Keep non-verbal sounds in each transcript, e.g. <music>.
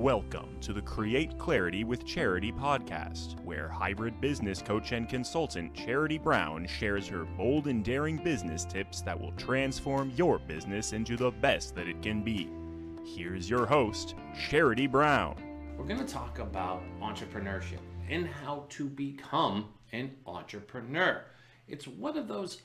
Welcome to the Create Clarity with Charity podcast, where hybrid business coach and consultant Charity Brown shares her bold and daring business tips that will transform your business into the best that it can be. Here's your host, Charity Brown. We're going to talk about entrepreneurship and how to become an entrepreneur. It's one of those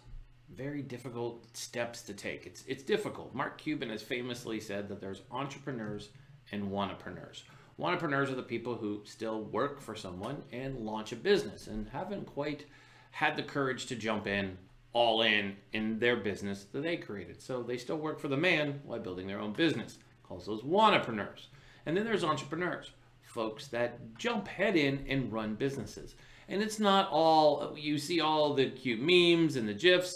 very difficult steps to take. It's it's difficult. Mark Cuban has famously said that there's entrepreneurs and wannapreneurs. Wannapreneurs are the people who still work for someone and launch a business and haven't quite had the courage to jump in all in in their business that they created. So they still work for the man while building their own business. Calls those wannapreneurs. And then there's entrepreneurs, folks that jump head in and run businesses. And it's not all you see all the cute memes and the gifs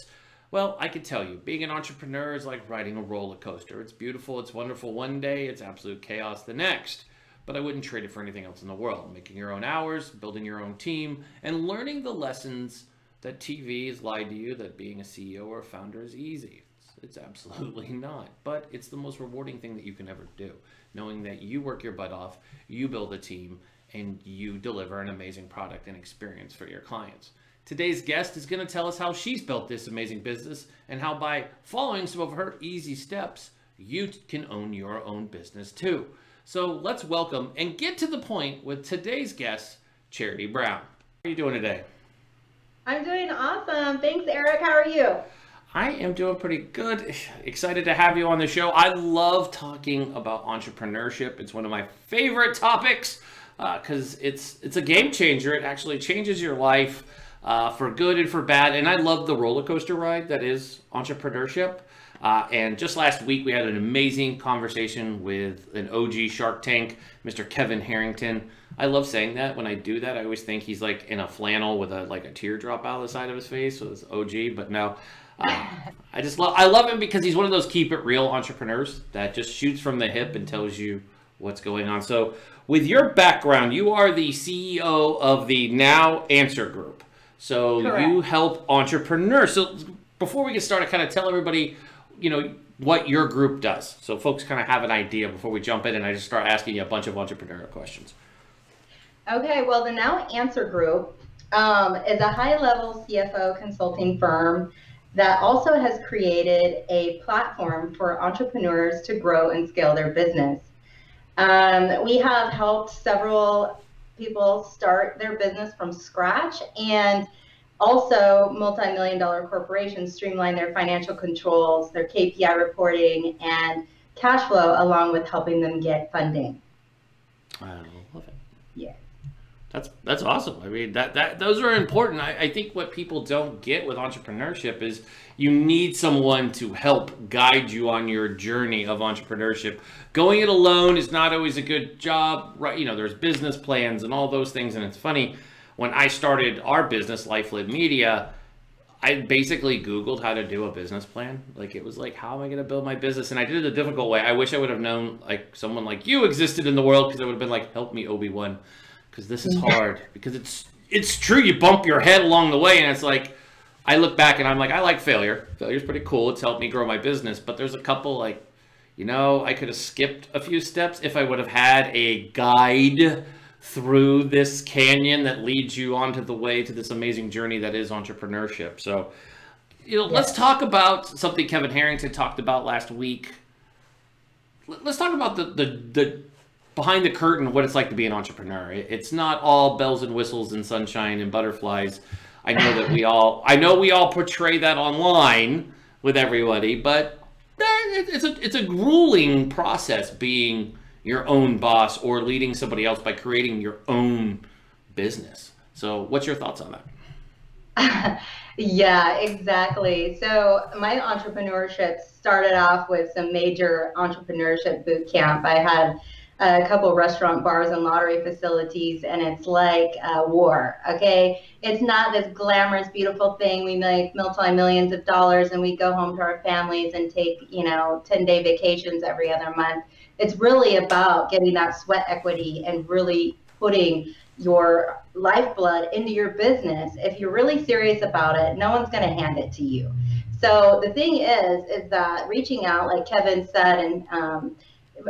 well, I can tell you, being an entrepreneur is like riding a roller coaster. It's beautiful, it's wonderful one day, it's absolute chaos the next. But I wouldn't trade it for anything else in the world. Making your own hours, building your own team, and learning the lessons that TV has lied to you that being a CEO or a founder is easy. It's, it's absolutely <laughs> not. But it's the most rewarding thing that you can ever do. Knowing that you work your butt off, you build a team, and you deliver an amazing product and experience for your clients. Today's guest is going to tell us how she's built this amazing business and how by following some of her easy steps, you can own your own business too. So let's welcome and get to the point with today's guest, Charity Brown. How are you doing today? I'm doing awesome. Thanks, Eric. How are you? I am doing pretty good. Excited to have you on the show. I love talking about entrepreneurship. It's one of my favorite topics because uh, it's it's a game changer. It actually changes your life uh, for good and for bad. And I love the roller coaster ride that is entrepreneurship. Uh, and just last week, we had an amazing conversation with an OG Shark Tank, Mr. Kevin Harrington. I love saying that. When I do that, I always think he's like in a flannel with a like a teardrop out of the side of his face. So it's OG, but no. Uh, <laughs> I just love I love him because he's one of those keep it real entrepreneurs that just shoots from the hip and tells you what's going on. So, with your background, you are the CEO of the Now Answer Group. So Correct. you help entrepreneurs. So before we get started, kind of tell everybody, you know, what your group does. So folks kind of have an idea before we jump in and I just start asking you a bunch of entrepreneurial questions. Okay, well, the Now Answer Group um, is a high level CFO consulting firm that also has created a platform for entrepreneurs to grow and scale their business. Um, we have helped several people start their business from scratch and also multi-million dollar corporations streamline their financial controls their kpi reporting and cash flow along with helping them get funding. I love it. Yeah. That's that's awesome. I mean that that those are important. I, I think what people don't get with entrepreneurship is you need someone to help guide you on your journey of entrepreneurship. Going it alone is not always a good job, right? You know, there's business plans and all those things. And it's funny, when I started our business, LifeLid Media, I basically Googled how to do a business plan. Like it was like, how am I going to build my business? And I did it a difficult way. I wish I would have known like someone like you existed in the world because it would have been like, help me, Obi Wan, because this is mm. hard. because it's it's true. You bump your head along the way, and it's like I look back and I'm like, I like failure. Failure's pretty cool. It's helped me grow my business. But there's a couple like, you know, I could have skipped a few steps if I would have had a guide through this canyon that leads you onto the way to this amazing journey that is entrepreneurship. So, you know, let's talk about something Kevin Harrington talked about last week. Let's talk about the the, the behind the curtain what it's like to be an entrepreneur. It's not all bells and whistles and sunshine and butterflies. I know that we all I know we all portray that online with everybody, but it's a it's a grueling process being your own boss or leading somebody else by creating your own business. So, what's your thoughts on that? <laughs> yeah, exactly. So, my entrepreneurship started off with some major entrepreneurship boot camp. I had a couple restaurant bars and lottery facilities and it's like war okay? It's not this glamorous beautiful thing. We make multi millions of dollars and we go home to our families and take you know 10 day vacations every other month. It's really about getting that sweat equity and really putting your lifeblood into your business. If you're really serious about it no one's going to hand it to you. So the thing is is that reaching out like kevin said and um,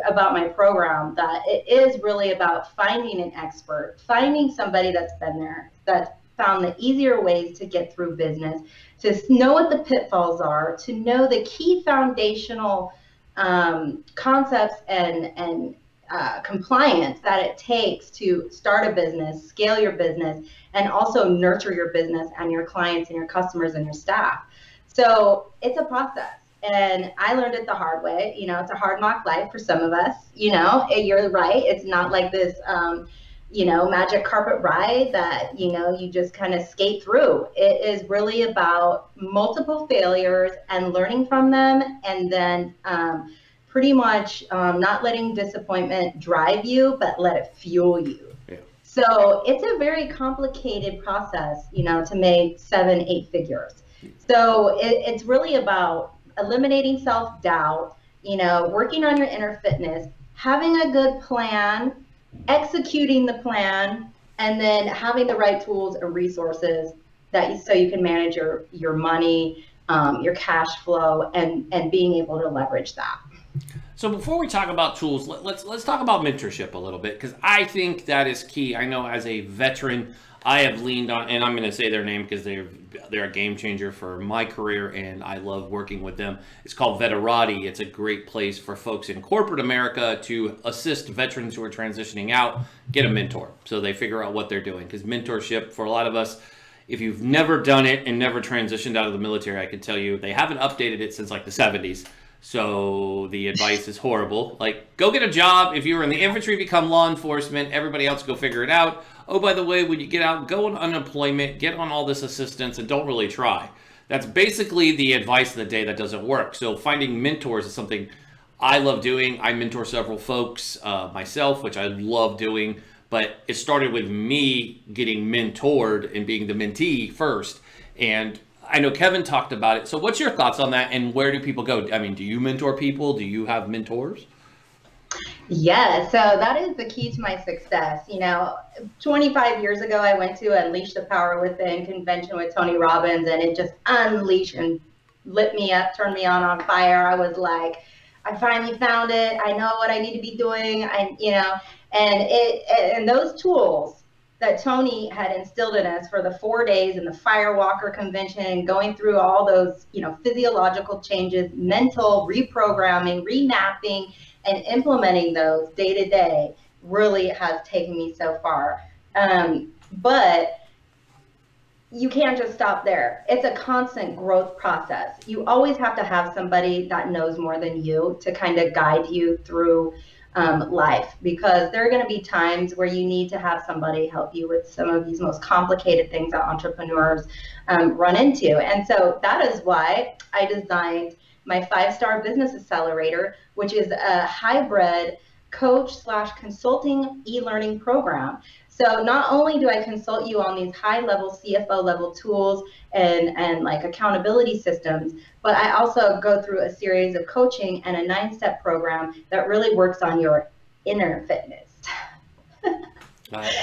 about my program that it is really about finding an expert, finding somebody that's been there, that's found the easier ways to get through business, to know what the pitfalls are, to know the key foundational um, concepts and and uh, compliance that it takes to start a business, scale your business, and also nurture your business and your clients and your customers and your staff. So it's a process. And I learned it the hard way. You know, it's a hard knock life for some of us. You know, you're right. It's not like this, um, you know, magic carpet ride that, you know, you just kind of skate through. It is really about multiple failures and learning from them and then um, pretty much um, not letting disappointment drive you, but let it fuel you. Yeah. So it's a very complicated process, you know, to make seven, eight figures. So it, it's really about eliminating self doubt, you know, working on your inner fitness, having a good plan, executing the plan, and then having the right tools and resources that you, so you can manage your your money, um, your cash flow, and and being able to leverage that. So before we talk about tools, let, let's let's talk about mentorship a little bit because I think that is key. I know as a veteran, I have leaned on, and I'm going to say their name because they're they're a game changer for my career, and I love working with them. It's called Veterati. It's a great place for folks in corporate America to assist veterans who are transitioning out, get a mentor, so they figure out what they're doing. Because mentorship for a lot of us if you've never done it and never transitioned out of the military, I can tell you they haven't updated it since like the 70s. So the advice is horrible. Like, go get a job. If you were in the infantry, become law enforcement. Everybody else go figure it out. Oh, by the way, when you get out, go on unemployment, get on all this assistance, and don't really try. That's basically the advice of the day that doesn't work. So finding mentors is something I love doing. I mentor several folks uh, myself, which I love doing. But it started with me getting mentored and being the mentee first. And I know Kevin talked about it. So, what's your thoughts on that, and where do people go? I mean, do you mentor people? Do you have mentors? Yeah, so that is the key to my success. You know, 25 years ago, I went to Unleash the Power Within convention with Tony Robbins, and it just unleashed and lit me up, turned me on on fire. I was like, I finally found it. I know what I need to be doing. I, you know, and it and those tools that Tony had instilled in us for the four days in the Firewalker convention, going through all those, you know, physiological changes, mental reprogramming, remapping, and implementing those day to day really has taken me so far. Um, but you can't just stop there. It's a constant growth process. You always have to have somebody that knows more than you to kind of guide you through um, life because there are going to be times where you need to have somebody help you with some of these most complicated things that entrepreneurs um, run into. And so that is why I designed my five star business accelerator, which is a hybrid coach slash consulting e-learning program so not only do I consult you on these high level CFO level tools and, and like accountability systems, but I also go through a series of coaching and a nine step program that really works on your inner fitness. <laughs>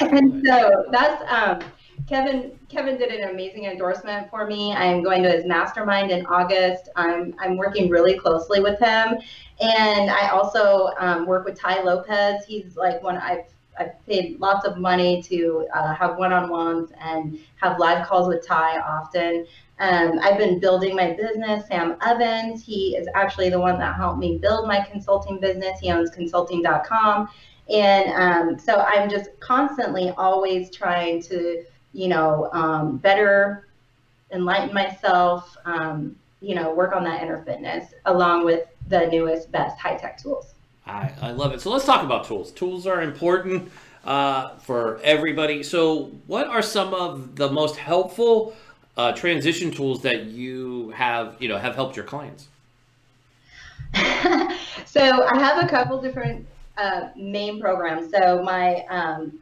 and so that's um, Kevin. Kevin did an amazing endorsement for me. I am going to his mastermind in August. I'm I'm working really closely with him, and I also um, work with Tai Lopez. He's like one I've I've paid lots of money to uh, have one-on-ones and have live calls with Tai often. Um, I've been building my business. Sam Ovens, he is actually the one that helped me build my consulting business. He owns consulting.com. And um, so I'm just constantly always trying to, you know, um, better enlighten myself, um, you know, work on that inner fitness along with the newest, best high tech tools. I, I love it. So let's talk about tools. Tools are important uh, for everybody. So, what are some of the most helpful uh, transition tools that you have, you know, have helped your clients? <laughs> so I have a couple different uh, main programs. So my um,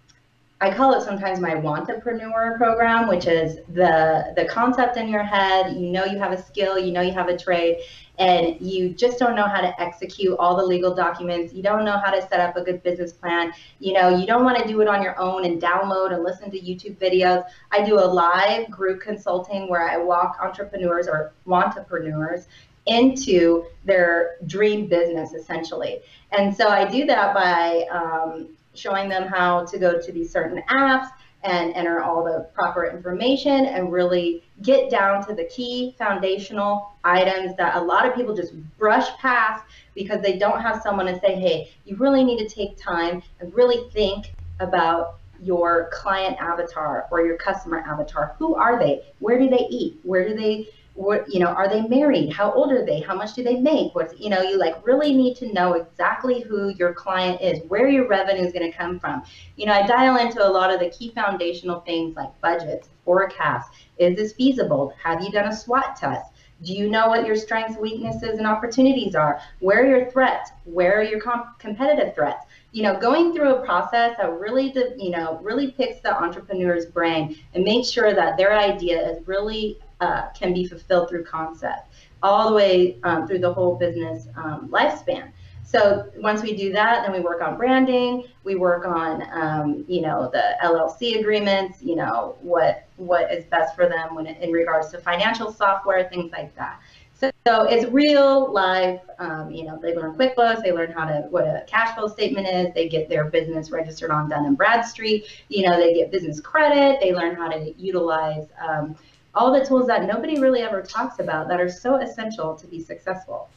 I call it sometimes my Wantapreneur program, which is the the concept in your head. You know you have a skill, you know you have a trade, and you just don't know how to execute all the legal documents. You don't know how to set up a good business plan. You know, you don't want to do it on your own and download and listen to YouTube videos. I do a live group consulting where I walk entrepreneurs or wantapreneurs into their dream business essentially. And so I do that by um, showing them how to go to these certain apps and enter all the proper information and really get down to the key foundational items that a lot of people just brush past because they don't have someone to say, hey, you really need to take time and really think about your client avatar or your customer avatar. Who are they? Where do they eat? Where do they what you know are they married? How old are they? How much do they make? What's you know you like really need to know exactly who your client is where your revenue is going to come from. You know i dial into a lot of the key foundational things like budgets forecasts. Is this feasible? Have you done a swot test? Do you know what your strengths weaknesses and opportunities are? Where are your threats? Where are your comp- competitive threats? You know going through a process that really you know really picks the entrepreneur's brain and makes sure that their idea is really uh, can be fulfilled through concept all the way um, through the whole business um, lifespan. So once we do that, then we work on branding. We work on, um, you know, the LLC agreements. You know, what what is best for them when it, in regards to financial software, things like that. So, so it's real live. Um, you know, they learn QuickBooks. They learn how to what a cash flow statement is. They get their business registered on Dun and Bradstreet. You know, they get business credit. They learn how to utilize um, all the tools that nobody really ever talks about that are so essential to be successful.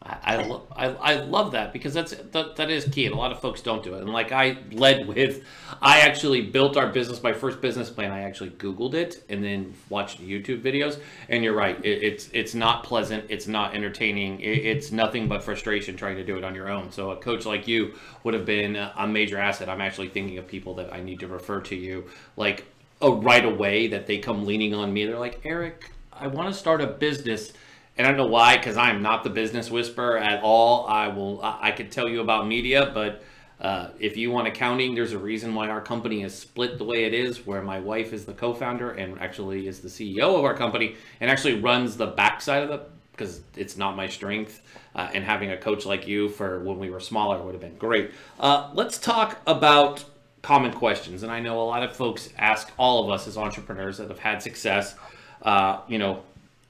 I, I, lo- I, I, love that because that's that, that is key and a lot of folks don't do it. And like i led with i actually built our business my first business plan i actually googled it and then watched youtube videos. And you're right it, it's it's not pleasant it's not entertaining it, it's nothing but frustration trying to do it on your own. So a coach like you would have been a major asset. I'm actually thinking of people that i need to refer to you. Like a right away that they come leaning on me. They're like, Eric, I want to start a business. And I don't know why, because I'm not the business whisperer at all. I will, I could tell you about media, but uh, if you want accounting, there's a reason why our company is split the way it is, where my wife is the co-founder and actually is the CEO of our company and actually runs the backside of the, because it's not my strength. Uh, and having a coach like you for when we were smaller would have been great. Uh, let's talk about common questions, and I know a lot of folks ask all of us as entrepreneurs that have had success. Uh, you know,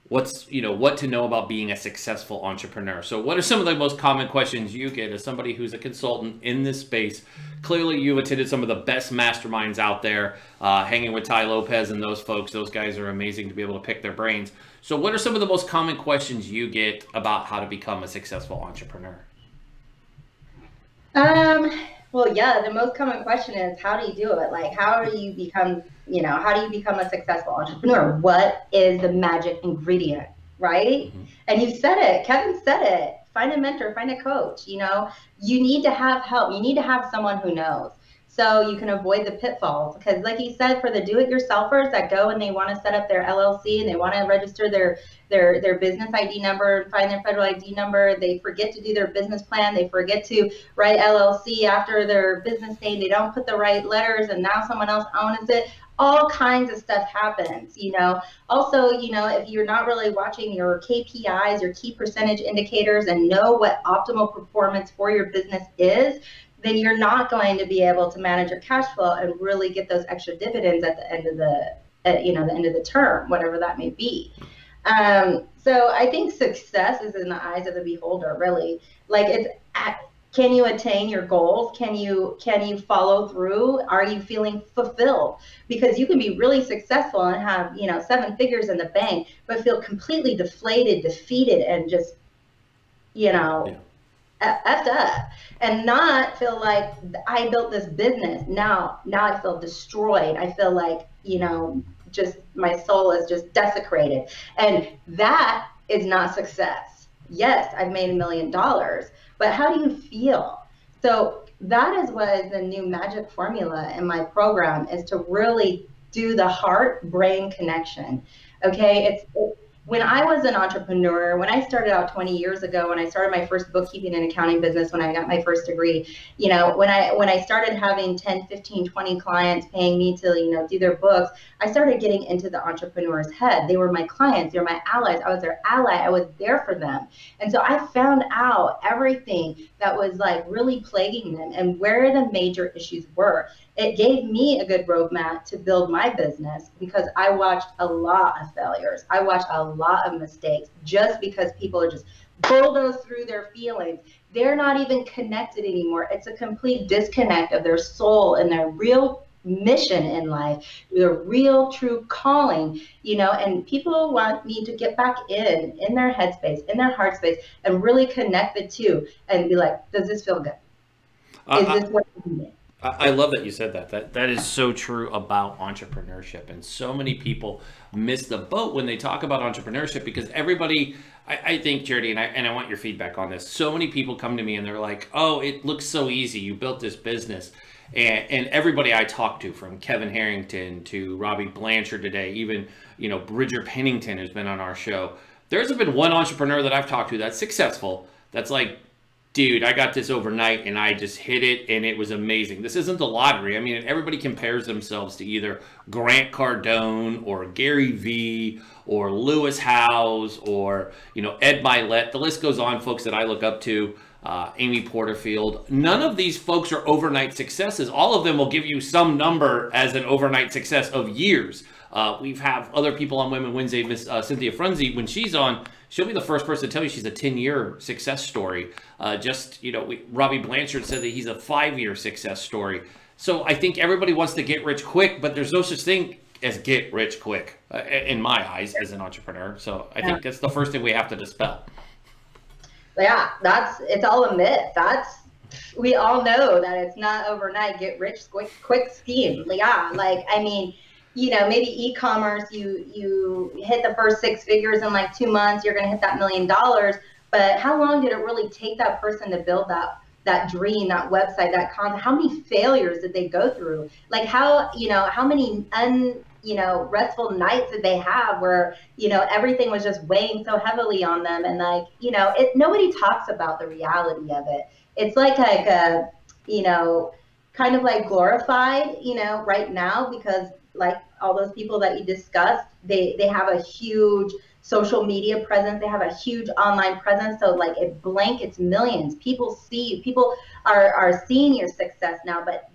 what's you know what to know about being a successful entrepreneur. So, what are some of the most common questions you get as somebody who's a consultant in this space? Clearly, you've attended some of the best masterminds out there, uh, hanging with Tai Lopez and those folks. Those guys are amazing to be able to pick their brains. So, what are some of the most common questions you get about how to become a successful entrepreneur? Um well, yeah, the most common question is how do you do it? Like, how do you become, you know, how do you become a successful entrepreneur? What is the magic ingredient, right? Mm-hmm. And you said it, Kevin said it. Find a mentor, find a coach. You know, you need to have help. You need to have someone who knows so you can avoid the pitfalls. Because, like you said, for the do-it-yourselfers that go and they want to set up their LLC and they want to register their their their business ID number and find their federal ID number, they forget to do their business plan. They forget to write LLC after their business name. They don't put the right letters, and now someone else owns it all kinds of stuff happens you know also you know if you're not really watching your kpis your key percentage indicators and know what optimal performance for your business is then you're not going to be able to manage your cash flow and really get those extra dividends at the end of the at, you know the end of the term whatever that may be. Um, so i think success is in the eyes of the beholder really. Like it's at, can you attain your goals? Can you can you follow through? Are you feeling fulfilled? Because you can be really successful and have you know seven figures in the bank but feel completely deflated defeated and just you know yeah effed up and not feel like I built this business. Now, now I feel destroyed. I feel like, you know, just my soul is just desecrated. And that is not success. Yes, I've made a million dollars, but how do you feel? So that is what is the new magic formula in my program is to really do the heart brain connection. Okay, it's, it's when I was an entrepreneur, when I started out 20 years ago, when I started my first bookkeeping and accounting business, when I got my first degree, you know, when I when I started having 10, 15, 20 clients paying me to, you know, do their books, I started getting into the entrepreneur's head. They were my clients, they were my allies. I was their ally. I was there for them. And so I found out everything that was like really plaguing them and where the major issues were it gave me a good roadmap to build my business because I watched a lot of failures. I watched a lot of mistakes just because people are just bulldoze through their feelings. They're not even connected anymore. It's a complete disconnect of their soul and their real mission in life, their real true calling, you know, and people want me to get back in, in their headspace, in their heart space, and really connect the two and be like, does this feel good? Is Uh, this what you need? I love that you said that. That that is so true about entrepreneurship, and so many people miss the boat when they talk about entrepreneurship because everybody. I, I think Charity, and I and I want your feedback on this. So many people come to me and they're like, "Oh, it looks so easy. You built this business." And, and everybody I talk to, from Kevin Harrington to Robbie Blanchard today, even you know Bridger Pennington, who's been on our show. There's been one entrepreneur that I've talked to that's successful. That's like dude, I got this overnight and I just hit it and it was amazing. This isn't the lottery. I mean, everybody compares themselves to either Grant Cardone or Gary Vee or Lewis Howes or, you know, Ed Mylett. The list goes on, folks that I look up to. Uh, Amy Porterfield. None of these folks are overnight successes. All of them will give you some number as an overnight success of years. Uh, we've have other people on Women Wednesday, Miss uh, Cynthia Frunze, when she's on, she'll be the first person to tell you she's a 10 year success story. Uh, just, you know, we, Robbie Blanchard said that he's a five year success story. So I think everybody wants to get rich quick, but there's no such thing as get rich quick uh, in my eyes as an entrepreneur. So I think that's the first thing we have to dispel. yeah, that's it's all a myth. That's we all know that it's not overnight get rich quick quick scheme. Yeah, like I mean, you know, maybe e-commerce, you you hit the first six figures in like two months, you're gonna hit that million dollars. But how long did it really take that person to build that that dream, that website, that content? How many failures did they go through? Like how you know how many un you know restful nights did they have where you know everything was just weighing so heavily on them and like you know it nobody talks about the reality of it it's like like a you know kind of like glorified you know right now because like all those people that you discussed they they have a huge social media presence. They have a huge online presence. So like it blankets millions. People see people are are seeing your success now but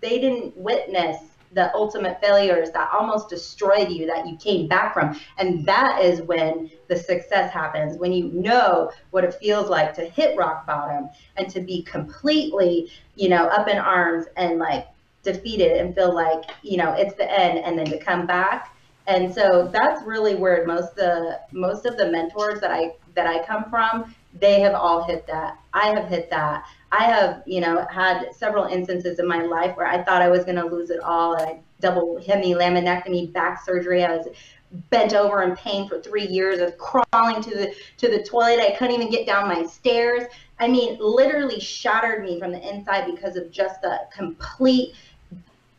they didn't witness the ultimate failures that almost destroyed you that you came back from. And that is when the success happens when you know what it feels like to hit rock bottom and to be completely you know up in arms and like defeated and feel like you know it's the end and then to come back. And so that's really where most the most of the mentors that i that i come from they have all hit that. I have hit that. I have you know had several instances in my life where i thought i was going to lose it all. And i double hemi laminectomy back surgery. I was bent over in pain for three years. Of crawling to the to the toilet. I couldn't even get down my stairs. I mean literally shattered me from the inside because of just the complete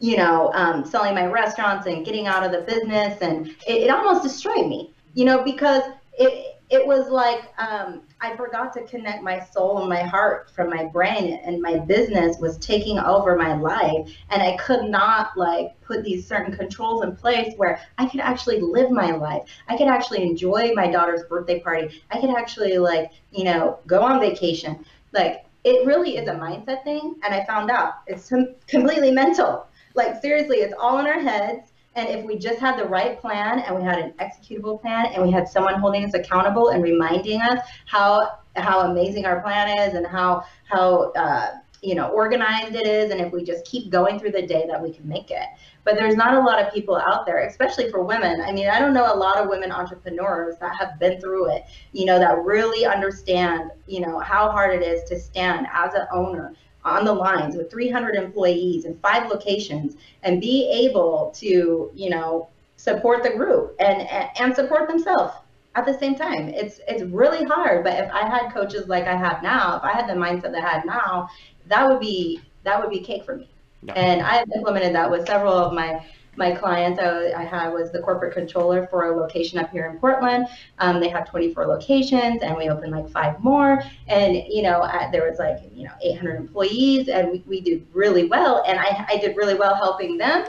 you know, um, selling my restaurants and getting out of the business, and it, it almost destroyed me, you know, because it it was like um, I forgot to connect my soul and my heart from my brain, and my business was taking over my life, and I could not like put these certain controls in place where I could actually live my life. I could actually enjoy my daughter's birthday party. I could actually like you know go on vacation. Like it really is a mindset thing, and I found out it's completely mental like seriously, it's all in our heads. And if we just had the right plan and we had an executable plan and we had someone holding us accountable and reminding us how how amazing our plan is and how how uh, you know organized it is, and if we just keep going through the day, that we can make it. But there's not a lot of people out there, especially for women. I mean, I don't know a lot of women entrepreneurs that have been through it, you know, that really understand, you know, how hard it is to stand as an owner on the lines with 300 employees in five locations and be able to, you know, support the group and and support themselves at the same time. It's it's really hard, but if I had coaches like I have now, if I had the mindset that I had now, that would be that would be cake for me. Yeah. And I have implemented that with several of my my client I, I had was the corporate controller for a location up here in Portland. Um, they have 24 locations, and we opened like five more. And you know, there was like you know 800 employees, and we, we did really well. And I, I did really well helping them,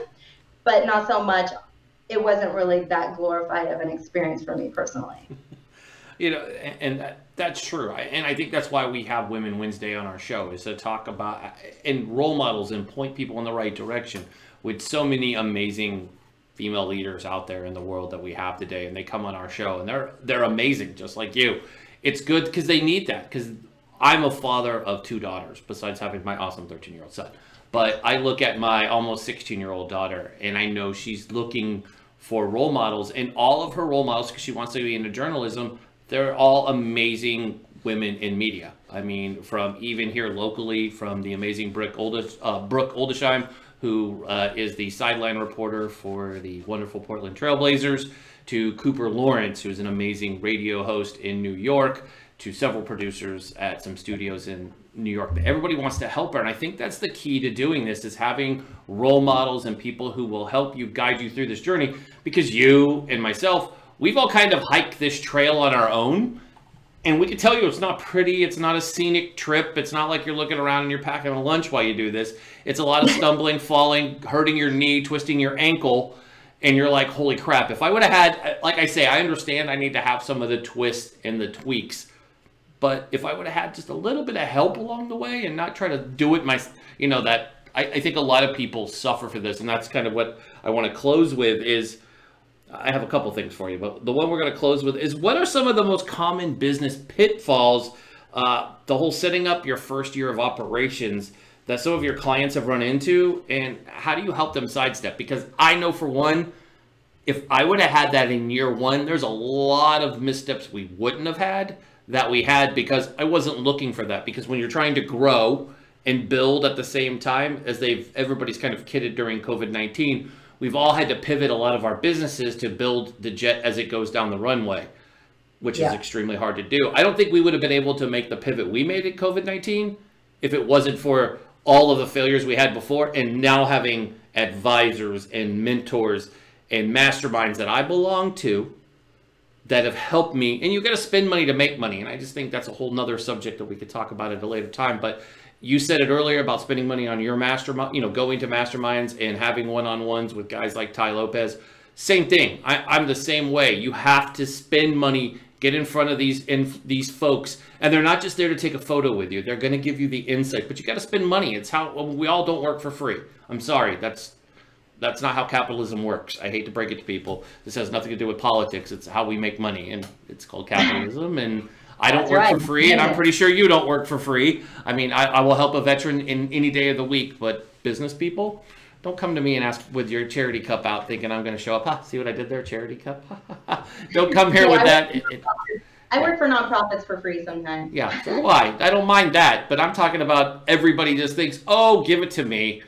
but not so much. It wasn't really that glorified of an experience for me personally. <laughs> you know, and, that, that's true. And I think that's why we have Women Wednesday on our show is to talk about and role models and point people in the right direction with so many amazing female leaders out there in the world that we have today, and they come on our show, and they're they're amazing, just like you. It's good because they need that. Because I'm a father of two daughters, besides having my awesome 13 year old son. But I look at my almost 16 year old daughter, and I know she's looking for role models, and all of her role models, because she wants to be into journalism, they're all amazing women in media. I mean, from even here locally, from the amazing Brooke, Oldish, uh, Brooke Oldesheim, who uh, is the sideline reporter for the wonderful Portland Trailblazers, to Cooper Lawrence, who is an amazing radio host in New York, to several producers at some studios in New York. Everybody wants to help her, and I think that's the key to doing this: is having role models and people who will help you guide you through this journey. Because you and myself, we've all kind of hiked this trail on our own and we can tell you it's not pretty it's not a scenic trip it's not like you're looking around and you're packing a lunch while you do this. It's a lot of stumbling <laughs> falling hurting your knee twisting your ankle and you're like holy crap if i would have had like i say i understand i need to have some of the twists and the tweaks but if i would have had just a little bit of help along the way and not try to do it my you know that I, I think a lot of people suffer for this and that's kind of what i want to close with is I have a couple things for you, but the one we're going to close with is what are some of the most common business pitfalls? Uh, the whole setting up your first year of operations that some of your clients have run into, and how do you help them sidestep? Because I know for one, if I would have had that in year one, there's a lot of missteps we wouldn't have had that we had because I wasn't looking for that. Because when you're trying to grow and build at the same time as they've everybody's kind of kidded during COVID 19 we've all had to pivot a lot of our businesses to build the jet as it goes down the runway, which yeah. is extremely hard to do. I don't think we would have been able to make the pivot we made at COVID 19 if it wasn't for all of the failures we had before and now having advisors and mentors and masterminds that I belong to that have helped me. And you got to spend money to make money. And I just think that's a whole nother subject that we could talk about at a later time. But you said it earlier about spending money on your mastermind, you know, going to masterminds and having one-on-ones with guys like Tai Lopez. Same thing. I, am the same way. You have to spend money, get in front of these in, these folks, and they're not just there to take a photo with you. They're going to give you the insight, but you got to spend money. It's how well, we all don't work for free. I'm sorry. That's that's not how capitalism works. I hate to break it to people. This has nothing to do with politics. It's how we make money, and it's called capitalism. And I don't That's work right. for free, and I'm pretty sure you don't work for free. I mean, I, I will help a veteran in any day of the week, but business people, don't come to me and ask with your charity cup out thinking I'm going to show up. Ha, see what I did there, charity cup? <laughs> don't come here yeah, with that. It, it, I work for nonprofits for free sometimes. Yeah, why? I don't mind that, but I'm talking about everybody just thinks, oh, give it to me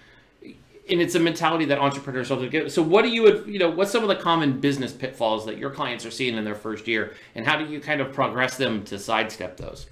and it's a mentality that entrepreneurs to get. So, what do you, you know, what's some of the common business pitfalls that your clients are seeing in their first year, and how do you kind of progress them to sidestep those?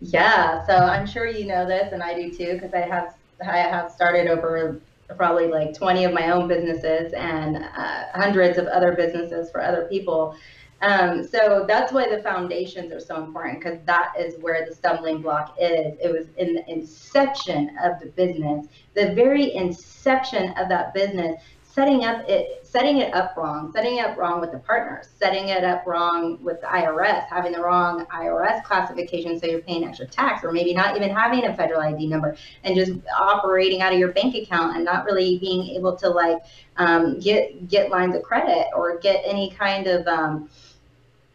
Yeah, so I'm sure you know this, and I do too, because I have I have started over probably like 20 of my own businesses and uh, hundreds of other businesses for other people. Um, so that's why the foundations are so important because that is where the stumbling block is. It was in the inception of the business, the very inception of that business, setting up it, setting it up wrong, setting it up wrong with the partners, setting it up wrong with the IRS, having the wrong IRS classification, so you're paying extra tax, or maybe not even having a federal ID number, and just operating out of your bank account and not really being able to like um, get get lines of credit or get any kind of um,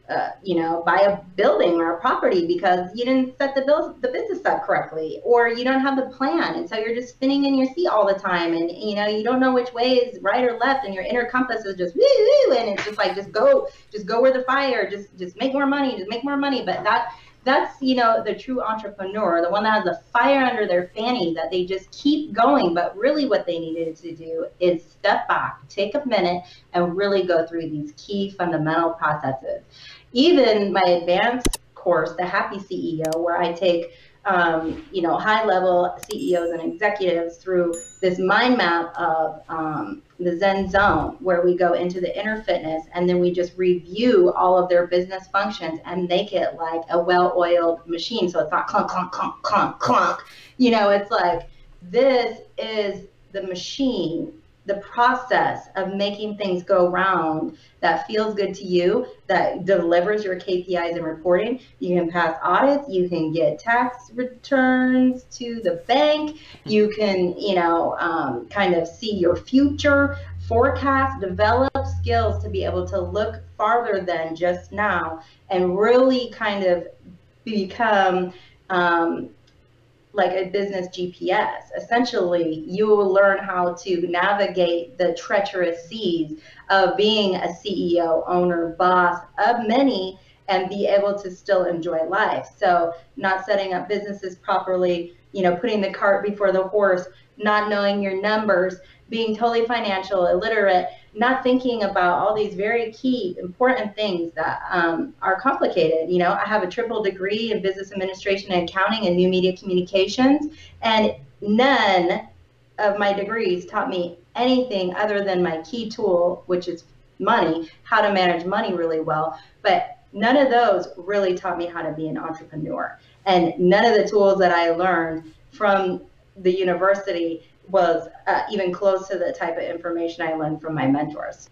uh, you know, buy a building or a property because you didn't set the the business up correctly, or you don't have the plan, and so you're just spinning in your seat all the time, and you know you don't know which way is right or left, and your inner compass is just woo, woo and it's just like just go, just go where the fire, just just make more money, just make more money, but that that's you know the true entrepreneur the one that has the fire under their fanny that they just keep going. But really what they needed to do is step back take a minute and really go through these key fundamental processes. Even my advanced course, the Happy CEO, where I take um, you know high level CEOs and executives through this mind map of um, the Zen zone, where we go into the inner fitness and then we just review all of their business functions and make it like a well-oiled machine. So it's not clunk clunk clunk clunk clunk. You know, it's like this is the machine the process of making things go round that feels good to you, that delivers your KPIs and reporting. You can pass audits, you can get tax returns to the bank, you can, you know, um, kind of see your future forecast, develop skills to be able to look farther than just now and really kind of become um, like a business GPS. Essentially, you will learn how to navigate the treacherous seas of being a CEO, owner, boss of many and be able to still enjoy life. So, not setting up businesses properly, you know, putting the cart before the horse, not knowing your numbers, being totally financial illiterate, not thinking about all these very key important things that um, are complicated. You know, I have a triple degree in business administration and accounting and new media communications, and none of my degrees taught me anything other than my key tool, which is money, how to manage money really well. But none of those really taught me how to be an entrepreneur. And none of the tools that I learned from the university was uh, even close to the type of information I learned from my mentors.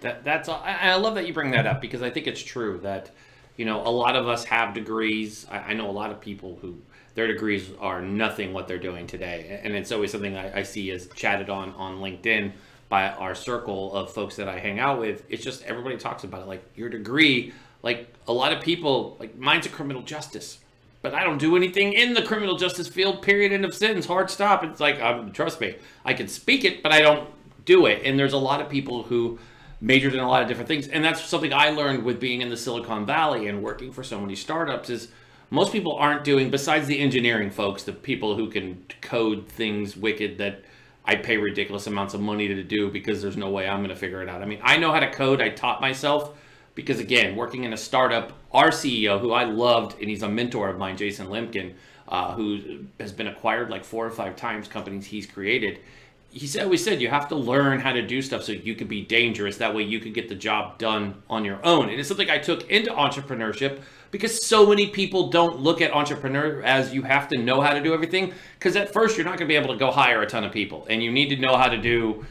That, that's I, I love that you bring that up because I think it's true that you know a lot of us have degrees. I, I know a lot of people who their degrees are nothing what they're doing today, and it's always something I, I see as chatted on on LinkedIn by our circle of folks that I hang out with. It's just everybody talks about it like your degree. Like a lot of people, like mine's a criminal justice but I don't do anything in the criminal justice field. Period. End of sentence. Hard stop. It's like, um, trust me, I can speak it, but I don't do it. And there's a lot of people who majored in a lot of different things, and that's something I learned with being in the Silicon Valley and working for so many startups. Is most people aren't doing besides the engineering folks, the people who can code things wicked that I pay ridiculous amounts of money to do because there's no way I'm going to figure it out. I mean, I know how to code. I taught myself because again, working in a startup, our CEO, who I loved, and he's a mentor of mine, Jason Limkin, uh, who has been acquired like four or five times companies he's created. He said, we said you have to learn how to do stuff so you can be dangerous. That way you can get the job done on your own. And it's something I took into entrepreneurship because so many people don't look at entrepreneur as you have to know how to do everything. Because at first you're not going to be able to go hire a ton of people, and you need to know how to do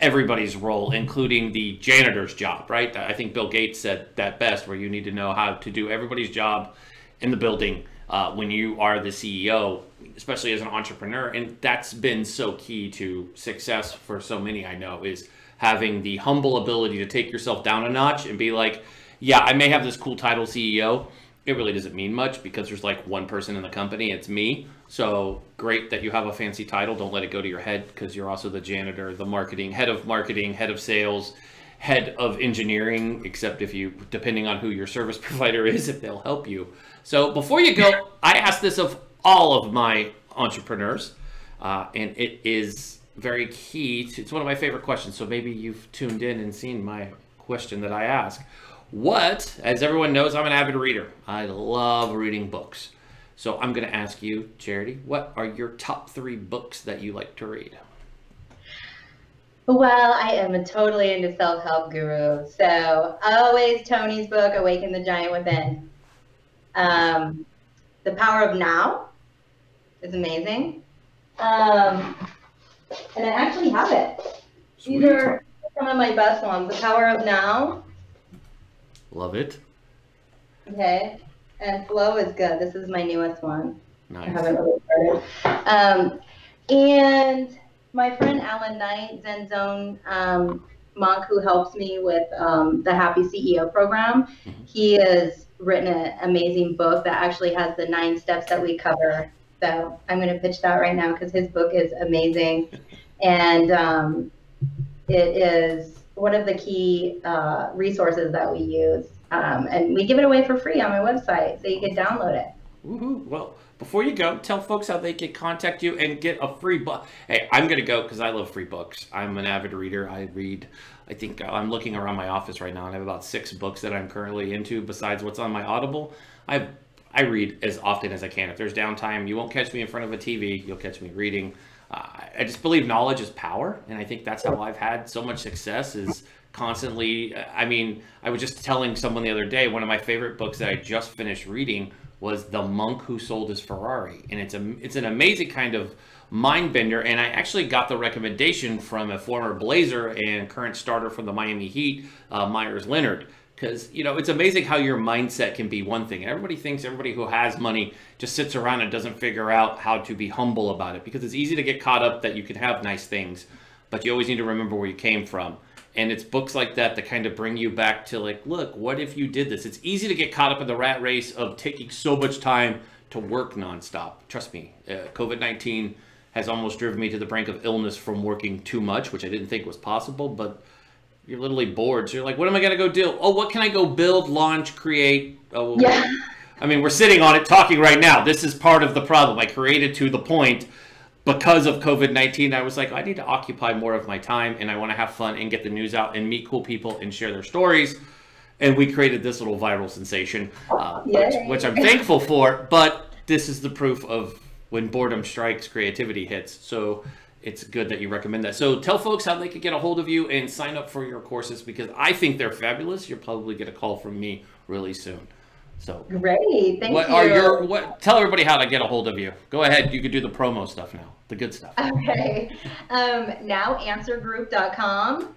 everybody's role, including the janitor's job, right? I think Bill Gates said that best, where you need to know how to do everybody's job in the building uh, when you are the CEO, especially as an entrepreneur. And that's been so key to success for so many I know is having the humble ability to take yourself down a notch and be like, yeah, I may have this cool title CEO, it really doesn't mean much because there's like one person in the company, it's me. So great that you have a fancy title. Don't let it go to your head because you're also the janitor, the marketing, head of marketing, head of sales, head of engineering, except if you, depending on who your service <laughs> provider is, if they'll help you. So before you go, I ask this of all of my entrepreneurs, uh, and it is very key. To, it's one of my favorite questions. So maybe you've tuned in and seen my question that I ask. What, as everyone knows, I'm an avid reader. I love reading books. So I'm going to ask you, Charity, what are your top three books that you like to read? Well, I am totally into self-help guru. So always Tony's book, Awaken the Giant Within. Um, the Power of Now is amazing. Um, and I actually have it. Sweet. These are some of my best ones. The Power of Now Love it. Okay. And Flow is good. This is my newest one. Nice. I haven't really started. Um, and my friend Alan Knight, Zen Zone um, monk who helps me with um, the Happy CEO program, mm-hmm. he has written an amazing book that actually has the nine steps that we cover. So I'm going to pitch that right now because his book is amazing. And um, it is one of the key uh, resources that we use. Um, and we give it away for free on my website, so you can download it. Woohoo. Well, before you go, tell folks how they can contact you and get a free book. Hey, I'm going to go because I love free books. I'm an avid reader. I read, I think uh, I'm looking around my office right now and I have about six books that I'm currently into besides what's on my Audible. I I read as often as I can. If there's downtime, you won't catch me in front of a TV. You'll catch me reading uh, I just believe knowledge is power, and I think that's how I've had so much success. Is constantly. I mean, I was just telling someone the other day one of my favorite books that I just finished reading was The Monk Who Sold His Ferrari, and it's a it's an amazing kind of mind bender. And I actually got the recommendation from a former Blazer and current starter from the Miami Heat, uh, Meyers Leonard because you know it's amazing how your mindset can be one thing everybody thinks everybody who has money just sits around and doesn't figure out how to be humble about it because it's easy to get caught up that you can have nice things but you always need to remember where you came from. And it's books like that that kind of bring you back to like, look, what if you did this? It's easy to get caught up in the rat race of taking so much time to work nonstop. Trust me, uh, COVID 19 has almost driven me to the brink of illness from working too much, which I didn't think was possible. But you're literally bored. So you're like, what am I going to go do? Oh, what can I go build, launch, create? Oh, yeah. <laughs> I mean, we're sitting on it talking right now. This is part of the problem. I created to the point because of COVID 19. I was like, I need to occupy more of my time and I want to have fun and get the news out and meet cool people and share their stories. And we created this little viral sensation, uh, which, which I'm thankful for. But this is the proof of when boredom strikes, creativity hits. So it's good that you recommend that. So tell folks how they can get a hold of you and sign up for your courses because I think they're fabulous. You'll probably get a call from me really soon. So great, thank what you. Are your what? Tell everybody how to get a hold of you. Go ahead. You could do the promo stuff now, the good stuff. Okay. Um, nowanswergroup.com,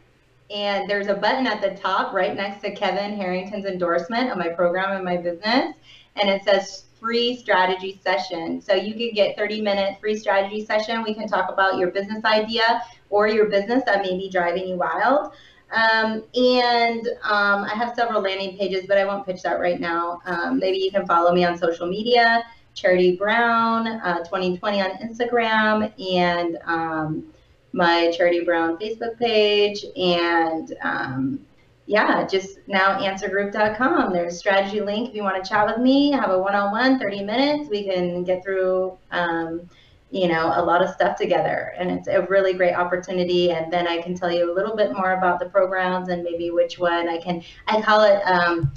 and there's a button at the top right next to Kevin Harrington's endorsement of my program and my business, and it says free strategy session. So you can get 30 minute free strategy session. We can talk about your business idea or your business that may be driving you wild. Um, and um, I have several landing pages, but I won't pitch that right now. Um, maybe you can follow me on social media, Charity Brown uh, 2020 on Instagram, and um, my Charity Brown Facebook page, and um, yeah, just now answergroup.com. There's a strategy link if you want to chat with me, have a one-on-one, 30 minutes. We can get through, um, you know, a lot of stuff together. And it's a really great opportunity. And then I can tell you a little bit more about the programs and maybe which one I can, I call it, um,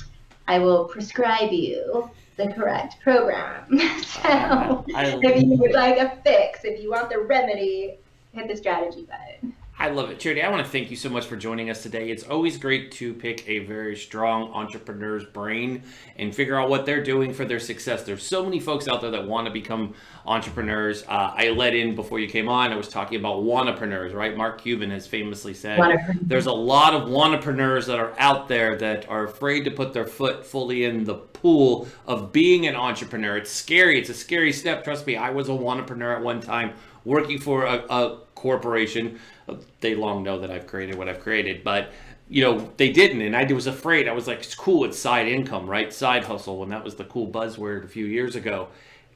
I will prescribe you the correct program. <laughs> so <laughs> if you would like a fix, if you want the remedy, hit the strategy button. I love it. Charity, I want to thank you so much for joining us today. It's always great to pick a very strong entrepreneur's brain and figure out what they're doing for their success. There's so many folks out there that want to become entrepreneurs. Uh, I let in before you came on, I was talking about wannapreneurs, right? Mark Cuban has famously said there's a lot of wannapreneurs that are out there that are afraid to put their foot fully in the pool of being an entrepreneur. It's scary. It's a scary step. Trust me, I was a wannapreneur at one time working for a, a corporation uh, they long know that I've created what I've created, but you know they didn't, and I was afraid. I was like, it's cool, it's side income, right? Side hustle, when that was the cool buzzword a few years ago.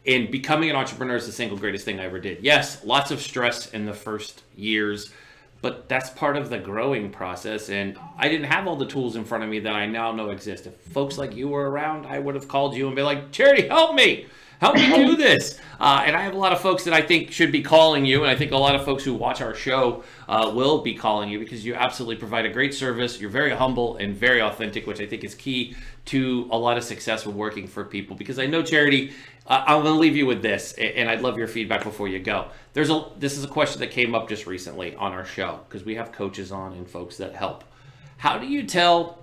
And becoming an entrepreneur is the single greatest thing I ever did. Yes, lots of stress in the first years, but that's part of the growing process. And I didn't have all the tools in front of me that I now know exist. If folks like you were around, I would have called you and be like, Charity, help me help me do <laughs> this. Uh, and I have a lot of folks that I think should be calling you, and I think a lot of folks who watch our show uh, will be calling you because you absolutely provide a great service. You're very humble and very authentic, which I think is key to a lot of success with working for people. Because I know charity. Uh, I'm going to leave you with this, and I'd love your feedback before you go. There's a this is a question that came up just recently on our show because we have coaches on and folks that help. How do you tell?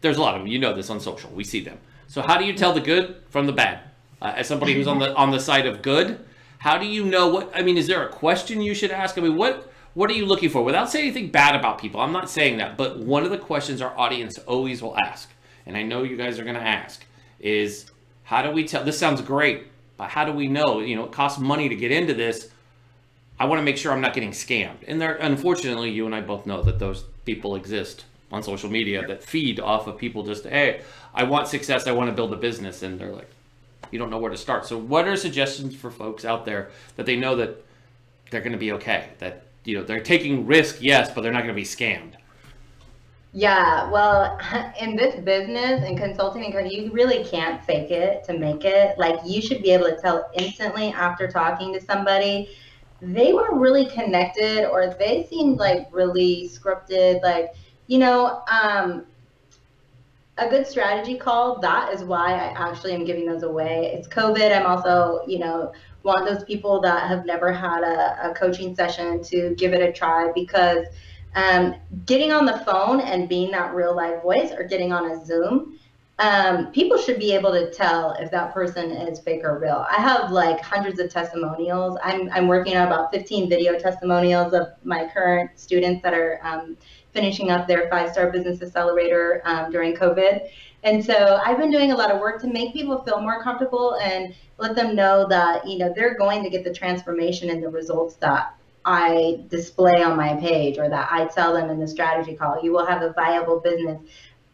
There's a lot of them. You know this on social. We see them. So how do you tell the good from the bad? Uh, as somebody who's on the on the side of good how do you know what i mean is there a question you should ask? I mean what what are you looking for? Without saying anything bad about people i'm not saying that but one of the questions our audience always will ask and i know you guys are going to ask is how do we tell this sounds great but how do we know you know it costs money to get into this. I want to make sure i'm not getting scammed. And there unfortunately you and i both know that those people exist on social media that feed off of people just hey i want success i want to build a business and they're like you don't know where to start. So, what are suggestions for folks out there that they know that they're going to be okay? That you know they're taking risk, yes, but they're not going to be scammed. Yeah, well, <laughs> in this business and consulting, you really can't fake it to make it. Like you should be able to tell instantly after talking to somebody they were really connected or they seemed like really scripted. Like, you know, um, a good strategy call, that is why I actually am giving those away. It's COVID. I'm also, you know, want those people that have never had a, a coaching session to give it a try because um, getting on the phone and being that real live voice or getting on a Zoom, um, people should be able to tell if that person is fake or real. I have like hundreds of testimonials. I'm, I'm working on about 15 video testimonials of my current students that are um, finishing up their five star business accelerator um, during COVID. And so I've been doing a lot of work to make people feel more comfortable and let them know that, you know, they're going to get the transformation and the results that I display on my page or that I tell them in the strategy call. You will have a viable business.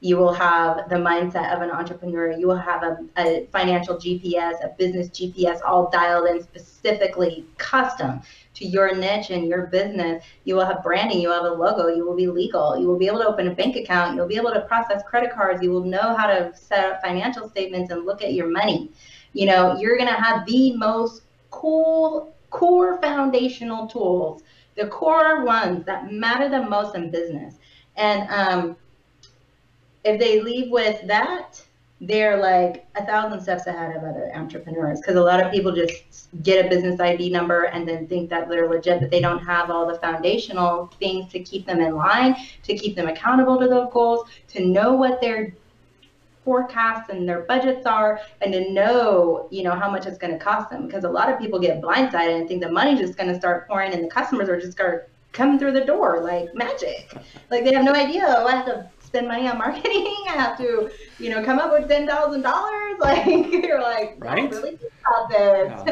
You will have the mindset of an entrepreneur. You will have a, a financial GPS, a business GPS, all dialed in specifically custom to your niche and your business. You will have branding. You will have a logo. You will be legal. You will be able to open a bank account. You'll be able to process credit cards. You will know how to set up financial statements and look at your money. You know, you're going to have the most cool core foundational tools, the core ones that matter the most in business. And um, if they leave with that, they're like a thousand steps ahead of other entrepreneurs because a lot of people just get a business ID number and then think that they're legit, but they don't have all the foundational things to keep them in line, to keep them accountable to those goals, to know what their forecasts and their budgets are, and to know, you know, how much it's going to cost them. Because a lot of people get blindsided and think the money's just going to start pouring and the customers are just going to come through the door like magic. Like they have no idea. To spend money on marketing. <laughs> I have to, you know, come up with ten thousand dollars. <laughs> Like you're like, oh, right? really about this.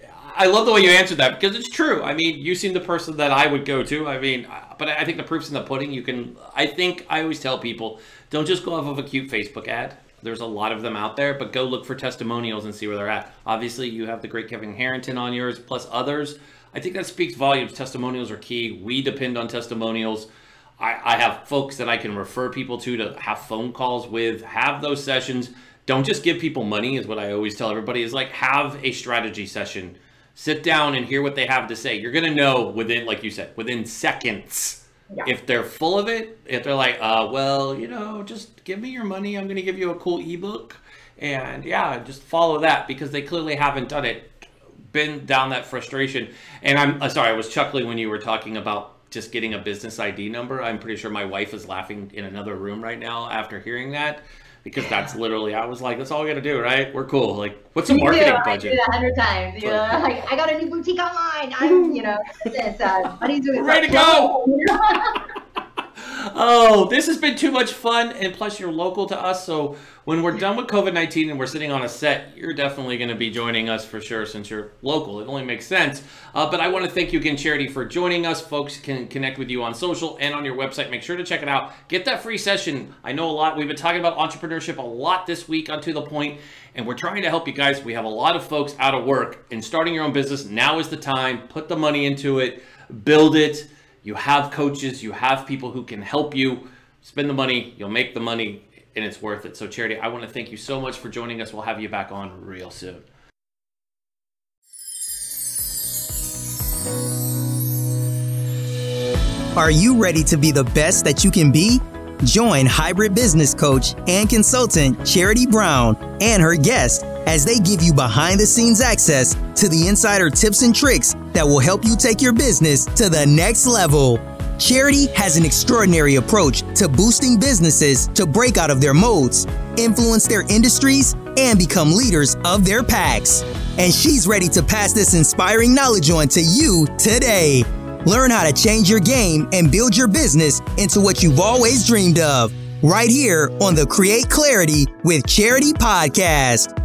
Yeah. I love the way you answered that because it's true. I mean, you seem the person that I would go to. I mean, but I think the proof's in the pudding. You can. I think I always tell people, don't just go off of a cute Facebook ad. There's a lot of them out there, but go look for testimonials and see where they're at. Obviously, you have the great Kevin Harrington on yours, plus others. I think that speaks volumes. Testimonials are key. We depend on testimonials. I, I have folks that I can refer people to to have phone calls with, have those sessions. Don't just give people money, is what I always tell everybody, is like have a strategy session. Sit down and hear what they have to say. You're going to know within, like you said, within seconds. Yeah. If they're full of it, if they're like, uh, well, you know, just give me your money. I'm going to give you a cool ebook. And yeah, just follow that because they clearly haven't done it, been down that frustration. And I'm uh, sorry, I was chuckling when you were talking about just getting a business ID number. I'm pretty sure my wife is laughing in another room right now after hearing that because that's literally I was like, that's all we got to do, right? We're cool. Like, what's a marketing budget? I do hundred times. You know, like I got a new boutique online. I'm, you know, <laughs> this. Uh, doing. Ready to go. <laughs> oh, this has been too much fun, and plus you're local to us, so when we're done with COVID 19 and we're sitting on a set, you're definitely going to be joining us for sure since you're local. It only makes sense. Uh, but I want to thank you again, Charity, for joining us. Folks can connect with you on social and on your website. Make sure to check it out. Get that free session. I know a lot. We've been talking about entrepreneurship a lot this week on To The Point, and we're trying to help you guys. We have a lot of folks out of work and starting your own business. Now is the time. Put the money into it, build it. You have coaches, you have people who can help you. Spend the money, you'll make the money and it's worth it. So, Charity, I want to thank you so much for joining us. We'll have you back on real soon. Are you ready to be the best that you can be? Join hybrid business coach and consultant Charity Brown and her guest as they give you behind the scenes access to the insider tips and tricks that will help you take your business to the next level. Charity has an extraordinary approach to boosting businesses to break out of their modes, influence their industries, and become leaders of their packs. And she's ready to pass this inspiring knowledge on to you today. Learn how to change your game and build your business into what you've always dreamed of, right here on the Create Clarity with Charity podcast.